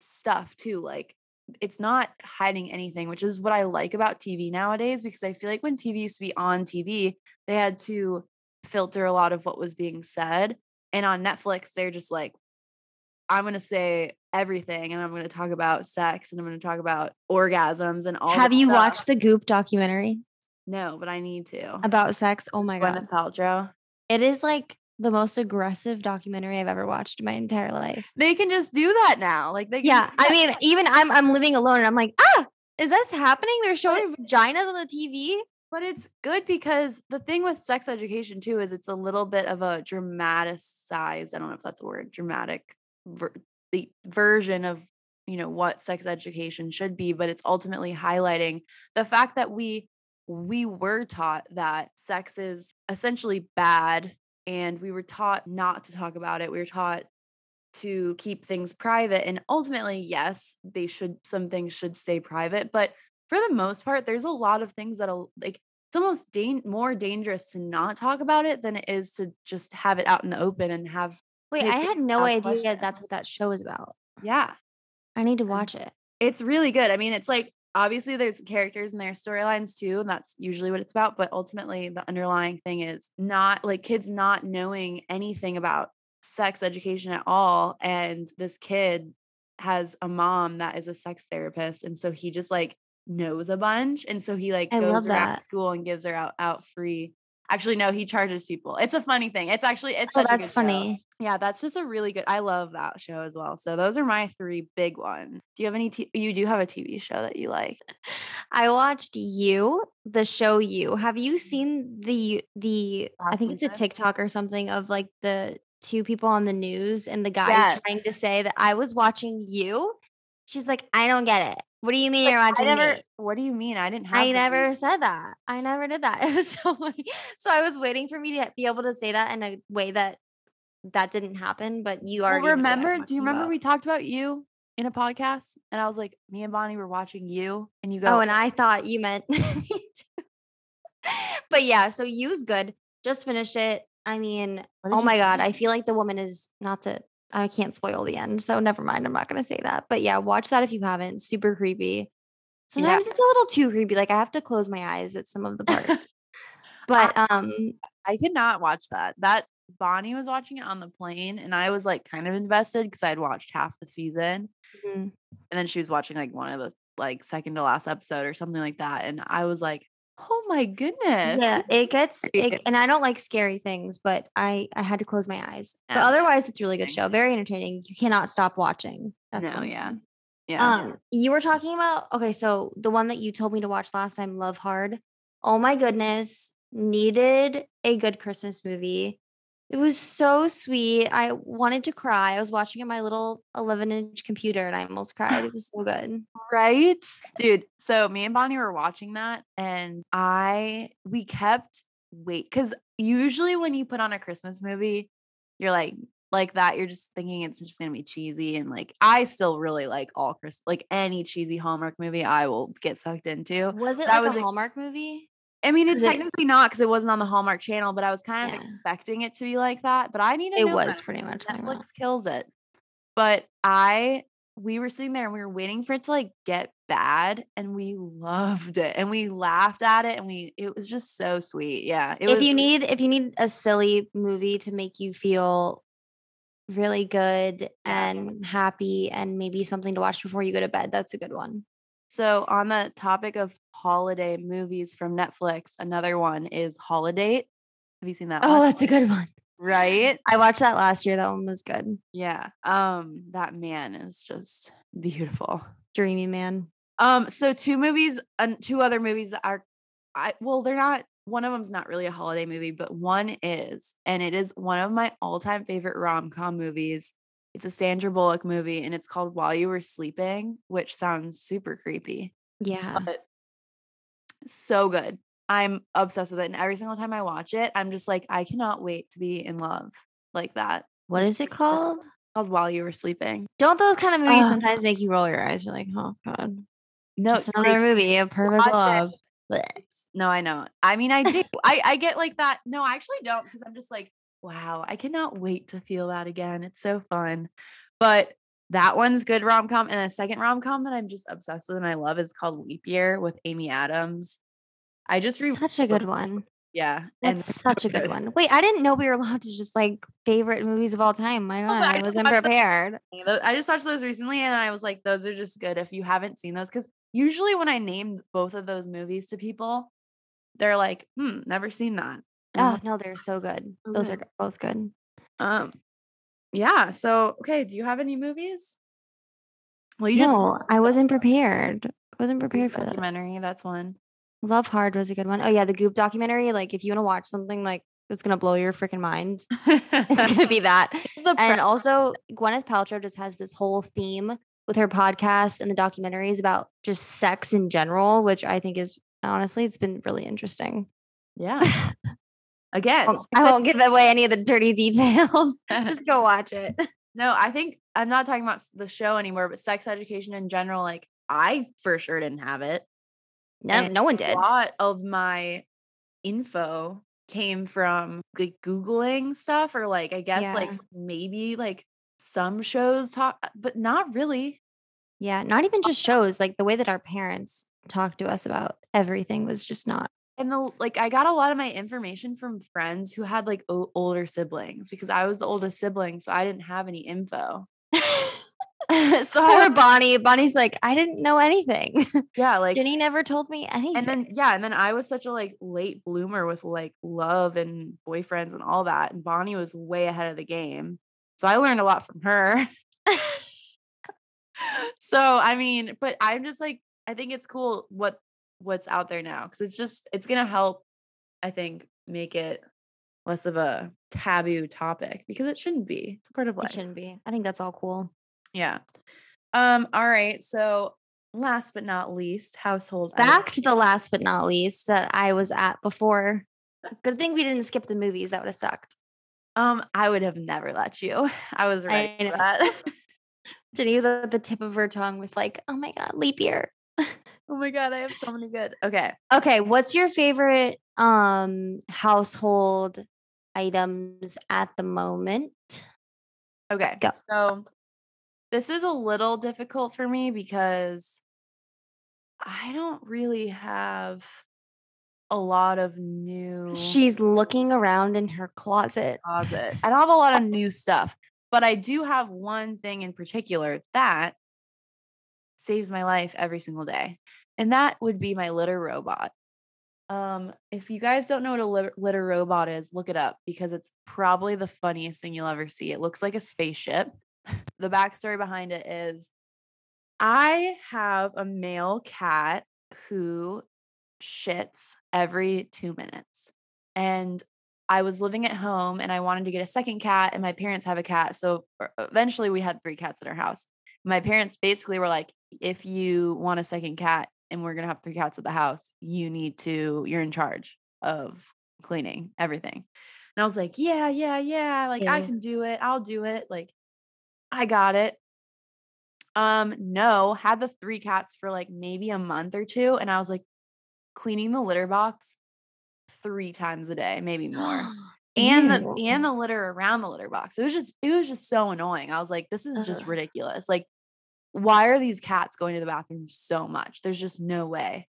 stuff too. Like it's not hiding anything, which is what I like about TV nowadays because I feel like when TV used to be on TV, they had to filter a lot of what was being said. And on Netflix, they're just like, I'm going to say everything and I'm going to talk about sex and I'm going to talk about orgasms and all Have you stuff. watched the Goop documentary No, but I need to. about sex? Oh my god. Gwyneth Paltrow. It is like the most aggressive documentary I've ever watched in my entire life. They can just do that now. Like they can Yeah, I mean, *laughs* even I'm I'm living alone and I'm like, ah, is this happening? They're showing vaginas on the TV. But it's good because the thing with sex education too is it's a little bit of a dramatized, I don't know if that's a word, dramatic ver- the version of you know what sex education should be, but it's ultimately highlighting the fact that we we were taught that sex is essentially bad and we were taught not to talk about it. We were taught to keep things private and ultimately yes, they should some things should stay private, but for the most part there's a lot of things that'll like it's almost dan- more dangerous to not talk about it than it is to just have it out in the open and have Wait, I had no idea questions. that's what that show is about. yeah I need to watch it. it's really good i mean it's like obviously there's characters and their storylines too and that's usually what it's about but ultimately the underlying thing is not like kids not knowing anything about sex education at all and this kid has a mom that is a sex therapist and so he just like knows a bunch and so he like I goes around that. school and gives her out out free actually no he charges people it's a funny thing it's actually it's Oh, that's good show. funny. Yeah, that's just a really good. I love that show as well. So those are my three big ones. Do you have any? T- you do have a TV show that you like? *laughs* I watched you, the show you. Have you mm. seen the the I think it's a? TikTok or something of like the two people on the news and the guy Yes. trying to say that I was watching you. She's like, I don't get it. What do you mean you're I watching never. me? What do you mean? I didn't have. I never said that. I never did that. It was *laughs* so funny. So I was waiting for me to be able to say that in a way that that didn't happen, but you Well, already I'm remember? Do you remember about. we talked about you in a podcast, and I was like, me and Bonnie were watching you, and you oh, go, Oh, and I thought you meant. *laughs* But yeah, so you's good. Just finished it. I mean, oh my god, I feel like the woman is not to I can't spoil the end, so never mind. I'm not gonna say that. But yeah, watch that if you haven't. Super creepy. Sometimes it's a little too creepy. Like I have to close my eyes at some of the parts. *laughs* but um I could not watch that. That Bonnie was watching it on the plane, and I was like kind of invested because I had watched half the season. mhm. and then she was watching like one of the like second to last episode or something like that and i was like oh my goodness yeah, it gets it, and I don't like scary things, but I I had to close my eyes. But Yeah. otherwise it's a really good show. Very entertaining. You cannot stop watching. That's No, one yeah. yeah Um, you were talking about okay, so the one that you told me to watch last time, Love Hard. Oh my goodness, needed a good Christmas movie. It was so sweet. I wanted to cry. I was watching it on my little 11 inch computer and I almost cried. It *laughs* was so good. right dude so me and bonnie were watching that and i we kept wait because usually when you put on a christmas movie you're like like that you're just thinking it's just gonna be cheesy and like i still really like all chris like any cheesy hallmark movie i will get sucked into Was it That like was a a- Hallmark movie? I mean, it's Is it- technically not because it wasn't on the Hallmark Channel, but I was kind of Yeah. expecting it to be like that. But I need to It was pretty much like that. Netflix kills it. But I, we were sitting there and we were waiting for it to like get bad, and we loved it, and we laughed at it, and we it was just so sweet. Yeah, it if was. you need if you need a silly movie to make you feel really good and happy and maybe something to watch before you go to bed, that's a good one. So on the topic of holiday movies from Netflix, another one is Holidate. Have you seen that Oh, one? that's a good one. Right. I watched that last year. That one was good. Yeah. Um, that man is just beautiful. Dreamy man. Um, so two movies, and two other movies that are, I well, they're not. One of them's not really a holiday movie, but one is, and it is one of my all-time favorite rom-com movies. It's a Sandra Bullock movie and it's called While You Were Sleeping, which sounds super creepy. Yeah. But so good. I'm obsessed with it. And every single time I watch it, I'm just like, I cannot wait to be in love like that. What It's is it called? Called While You Were Sleeping. Don't those kind of movies Ugh. sometimes make you roll your eyes? You're like, oh god, No, just another movie of perfect love. No, I know. I mean, I do. I, I get like that. No, I actually don't because I'm just like, wow, I cannot wait to feel that again. It's so fun. But that one's good rom com. And a second rom com that I'm just obsessed with and I love is called Leap Year with Amy Adams. I just re- Such a good one. yeah, and That's they're such so a good one. Wait, I didn't know we were allowed to just like favorite movies of all time. My God, I I wasn't watched prepared. Tho- I just watched those recently and I was like, those are just good if you haven't seen those. Because usually when I name both of those movies to people, they're like, hmm, never seen that. Oh no, they're so good. Those are both good. um, yeah. So, okay, do you have any movies? Well, you just I wasn't prepared. I wasn't prepared for this. documentary. That's one. Love Hard was a good one. Oh yeah, the Goop documentary. Like if you want to watch something like that's gonna blow your freaking mind, *laughs* it's gonna be that. And also, Gwyneth Paltrow just has this whole theme with her podcast and the documentaries about just sex in general, which I think is honestly, it's been really interesting. yeah. *laughs* Again, I won't give away any of the dirty details. *laughs* just go watch it. No, *laughs* I think I'm not talking about the show anymore, but sex education in general. Like, I for sure didn't have it. No, And no one did. A lot of my info came from like Googling stuff, or like, I guess, like maybe like some shows talk, but not really. Yeah, not even just shows. Like the way that our parents talked to us about everything was just not. And the like, I got a lot of my information from friends who had like o- older siblings because I was the oldest sibling, so I didn't have any info. *laughs* so Poor Bonnie. Bonnie's like, I didn't know anything. yeah, *laughs* like Jenny never told me anything. and then yeah and then i was such a like late bloomer with like love and boyfriends and all that and bonnie was way ahead of the game so i learned a lot from her *laughs* so i mean but i'm just like i think it's cool what what's out there now because it's just it's gonna help i think make it less of a taboo topic because it shouldn't be it's a part of it shouldn't be. I think that's all cool. yeah um all right so last but not least household items. Back to the last but not least that I was at before. Good thing we didn't skip the movies. That would have sucked. Um, I would have never let you. *laughs* I was right I that. *laughs* Jenny was at the tip of her tongue with like, oh my God, leap year. *laughs* oh my god, I have so many good. Okay. Okay, what's your favorite um household items at the moment? Okay. Go. So this is a little difficult for me because I don't really have a lot of new She's looking around in her closet. closet. I don't have a lot of *laughs* new stuff, but I do have one thing in particular that saves my life every single day. And that would be my litter robot. Um, if you guys don't know what a litter, litter robot is, look it up because it's probably the funniest thing you'll ever see. It looks like a spaceship. *laughs* the backstory behind it is I have a male cat who shits every two minutes. And I was living at home and I wanted to get a second cat, and my parents have a cat. So eventually we had three cats in our house. My parents basically were like, if you want a second cat and we're going to have three cats at the house, you need to, you're in charge of cleaning everything. And I was like, yeah, yeah, yeah. Like, I can do it. I'll do it. Like, I got it. Um, no, had the three cats for like maybe a month or two. And I was like cleaning the litter box three times a day, maybe more. *gasps* and the and the litter around the litter box. It was just it was just so annoying. I was like, this is just ridiculous. Like, why are these cats going to the bathroom so much? There's just no way.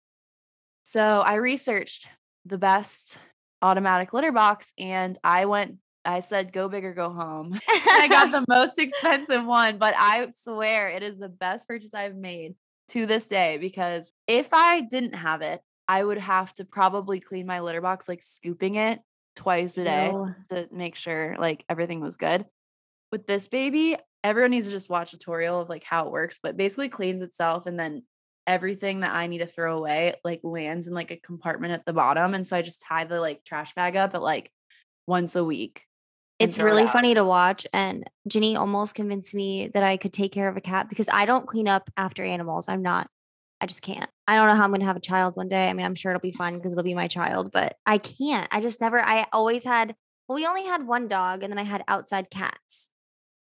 So I researched the best automatic litter box and I went, I said, go big or go home. *laughs* And I got the *laughs* most expensive one, but I swear it is the best purchase I've made to this day because if I didn't have it, I would have to probably clean my litter box, like scooping it twice a day Ew. to make sure like everything was good. With this baby, everyone needs to just watch a tutorial of like how it works, but basically cleans itself and then everything that I need to throw away like lands in like a compartment at the bottom. And so I just tie the like trash bag up at like once a week. It's throw it really funny to watch. And Ginny almost convinced me that I could take care of a cat because I don't clean up after animals. I'm not, I just can't. I don't know how I'm going to have a child one day. I mean, I'm sure it'll be fun because it'll be my child, but I can't. I just never, I always had, well, we only had one dog and then I had outside cats.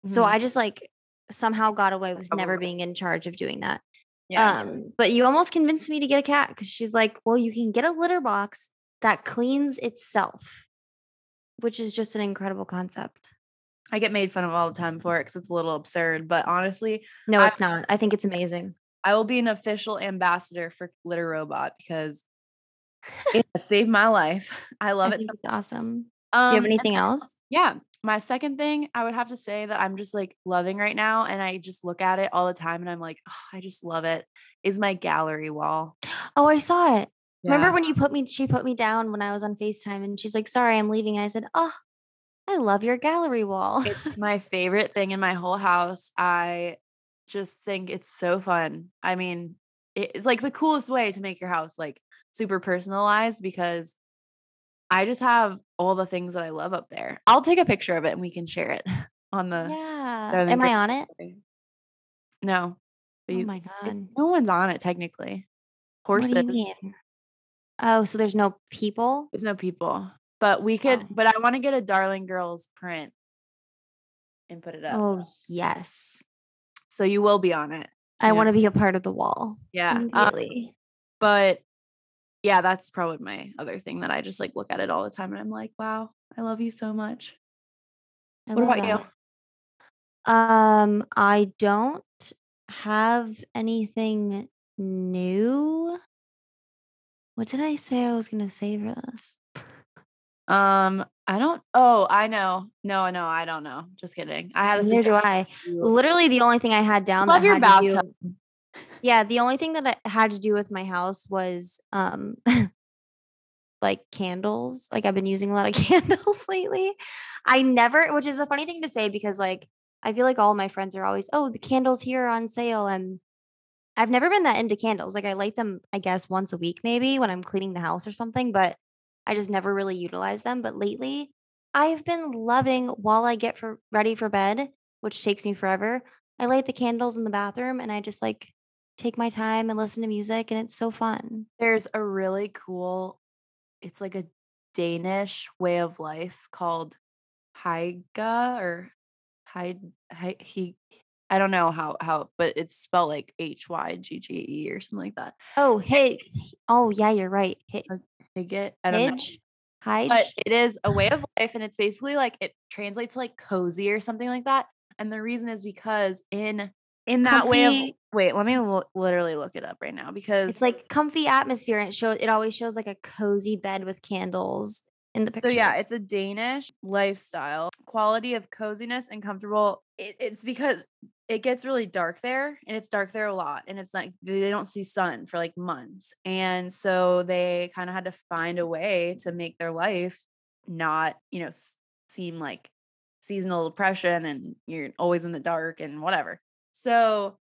So Mhm. I just like somehow got away with never being in charge of doing that. yeah. Um, but you almost convinced me to get a cat because she's like, well, you can get a litter box that cleans itself, which is just an incredible concept. I get made fun of all the time for it because it's a little absurd. But honestly, No, I- it's not. I think it's amazing. I will be an official ambassador for Litter Robot because it saved my life. *laughs* I love I it. So, awesome. um, Do you have anything else? Yeah. My second thing I would have to say that I'm just like loving right now, and I just look at it all the time and I'm like, oh, I just love it, is my gallery wall. Oh, I saw it. Remember when you put me, she put me down when I was on FaceTime and she's like, sorry, I'm leaving. And I said, oh, I love your gallery wall. It's *laughs* my favorite thing in my whole house. I just think it's so fun. I mean, it's like the coolest way to make your house like super personalized because I just have all the things that I love up there. I'll take a picture of it and we can share it *laughs* on the yeah. Am I on it? No. Oh you- my God. no one's on it technically. What Horses. do you mean? Oh, so there's no people? There's no people. But we could Oh. but I want to get a Darling Girls print and put it up. Oh, yes. So you will be on it. I want to be a part of the wall. Yeah. um, but yeah, that's probably my other thing that I just like look at it all the time and I'm like, wow, I love you so much. I what about you? Um, I don't have anything new. What did I say I was gonna say for this? Um, I don't oh, I know. No, no, I don't know. Just kidding. I had a Neither do I. Literally, the only thing I had down. Love that your had to do- bathtub. Yeah, the only thing that I had to do with my house was um *laughs* like candles. Like I've been using a lot of *laughs* candles lately. I never, which is a funny thing to say because like I feel like all my friends are always, oh, the candles here are on sale. And I've never been that into candles. Like I light them, I guess, once a week maybe when I'm cleaning the house or something, but I just never really utilize them. But lately I've been loving while I get for ready for bed, which takes me forever. I light the candles in the bathroom and I just like take my time and listen to music and it's so fun. There's a really cool, it's like a Danish way of life called Hygge or Hy Hy he I don't know how how but it's spelled like H Y G G E or something like that. Oh, hey. Oh, yeah, you're right. Hygge. I don't know. Hidge? Hidge? But it is a way of *laughs* life and it's basically like it translates to like cozy or something like that. And the reason is because in in that way of wait, let me lo- literally look it up right now because It's like comfy atmosphere and it shows it always shows like a cozy bed with candles in the picture. So yeah, it's a Danish lifestyle quality of coziness and comfortable. It, it's because it gets really dark there, and it's dark there a lot, and it's like they don't see sun for like months, and so they kind of had to find a way to make their life not, you know, seem like seasonal depression and you're always in the dark and whatever. So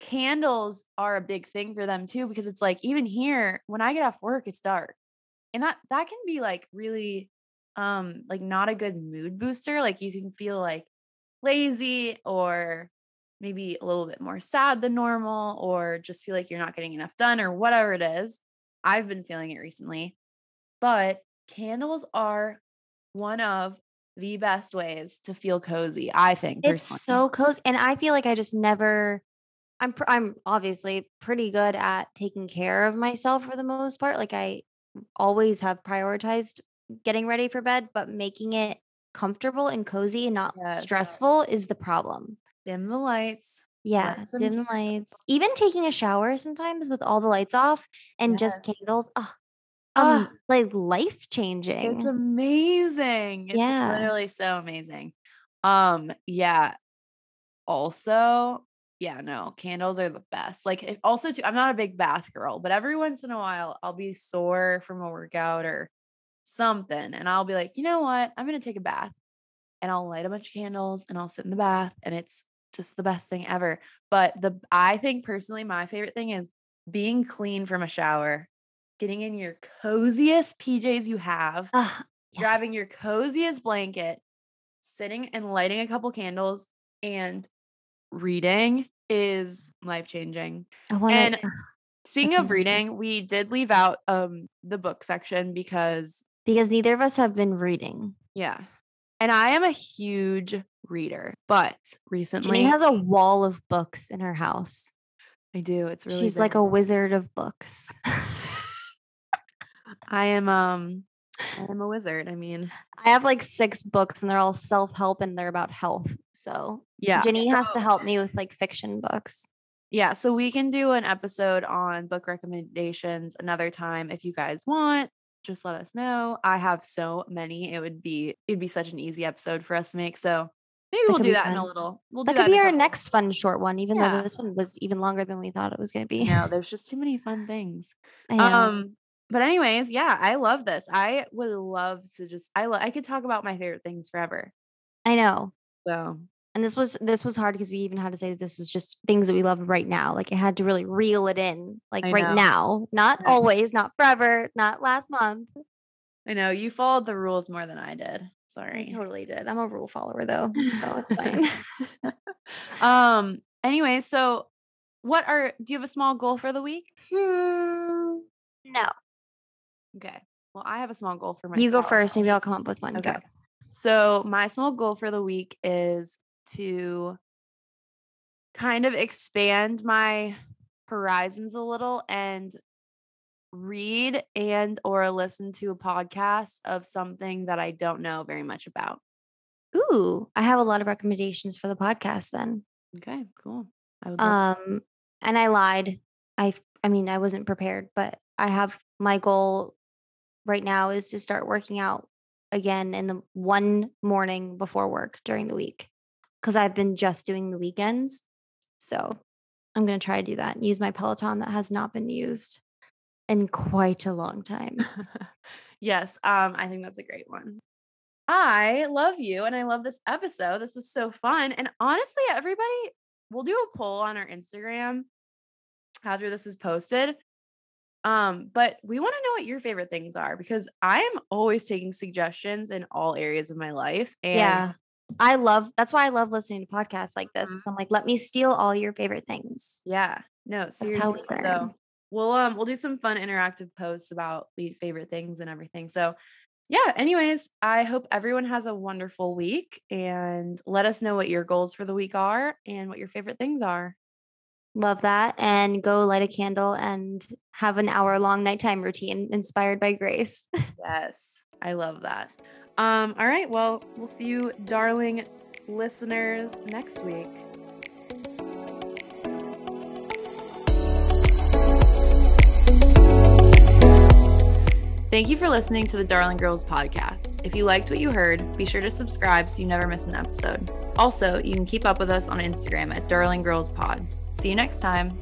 candles are a big thing for them too because it's like even here when I get off work it's dark and that that can be like really um like not a good mood booster like you can feel like lazy or maybe a little bit more sad than normal or just feel like you're not getting enough done or whatever it is. I've been feeling it recently but candles are one of the best ways to feel cozy i think It's personally. so cozy. And I feel like I just never I'm pr- I'm obviously pretty good at taking care of myself for the most part. Like I always have prioritized getting ready for bed, but making it comfortable and cozy and not Yes. stressful is the problem. dim the lights Yeah, dim the lights. Even taking a shower sometimes with all the lights off and just candles. Oh, um, Ah. like life changing. It's amazing. It's Yeah. literally so amazing. Um, yeah. Also, yeah, no, candles are the best. Like also too, I'm not a big bath girl, but every once in a while I'll be sore from a workout or something, and I'll be like, you know what? I'm gonna take a bath. And I'll light a bunch of candles and I'll sit in the bath and it's just the best thing ever. But the I think personally my favorite thing is being clean from a shower, getting in your coziest PJs you have, Ah, grabbing your coziest blanket, sitting and lighting a couple candles and reading is life changing. And to speaking of reading, we did leave out um the book section because because neither of us have been reading. yeah. And I am a huge reader, but recently Jenny has a wall of books in her house. I do. It's really She's like a wizard of books. *laughs* I am um I am a wizard. I mean, I have like six books and they're all self help and they're about health. So yeah. Jenny has to help me with like fiction books. Yeah, so we can do an episode on book recommendations another time if you guys want. Just let us know. I have so many. It would be it'd be such an easy episode for us to make. So maybe That we'll do that in a little. We'll That could in be our couple. next fun short one, even Yeah. though this one was even longer than we thought it was going to be. No, *laughs* there's just too many fun things. I know. Um, but anyways, yeah, I love this. I would love to just I lo- I could talk about my favorite things forever. I know. So And this was this was hard because we even had to say that this was just things that we love right now. Like it had to really reel it in, like I right know. now, not Yeah. always, not forever, not last month. I know you followed the rules more than I did. I Sorry. totally did. I'm a rule follower though, so it's fine. *laughs* um anyway, so what are do you have a small goal for the week? Hmm, no, Okay. Well, I have a small goal for myself. you go first. Maybe I'll come up with one. Okay. Go. So, my small goal for the week is to kind of expand my horizons a little and read and or listen to a podcast of something that I don't know very much about. Ooh, I have a lot of recommendations for the podcast then. Okay, cool. I would Um, and I lied. I I mean, I wasn't prepared, but I have my goal right now is to start working out again in the one morning before work during the week because I've been just doing the weekends. So I'm going to try to do that and use my Peloton that has not been used in quite a long time. *laughs* yes, um, I think that's a great one. I love you and I love this episode. This was so fun. And honestly, everybody, we'll do a poll on our Instagram after this is posted. Um, but we want to know what your favorite things are because I am always taking suggestions in all areas of my life. And yeah. I love that's why I love listening to podcasts like this. Mhm. 'cause I'm like, let me steal all your favorite things. yeah, no, how we seriously. So we'll um we'll do some fun interactive posts about favorite things and everything. So yeah, anyways, I hope everyone has a wonderful week and let us know what your goals for the week are and what your favorite things are. Love that. And go light a candle and have an hour long nighttime routine inspired by Grace. *laughs* Yes. I love that. Um, all right, well, we'll see you, darling listeners, next week. Thank you for listening to the Darling Girls podcast. If you liked what you heard, be sure to subscribe so you never miss an episode. Also, you can keep up with us on Instagram at Darling Girls Pod. See you next time.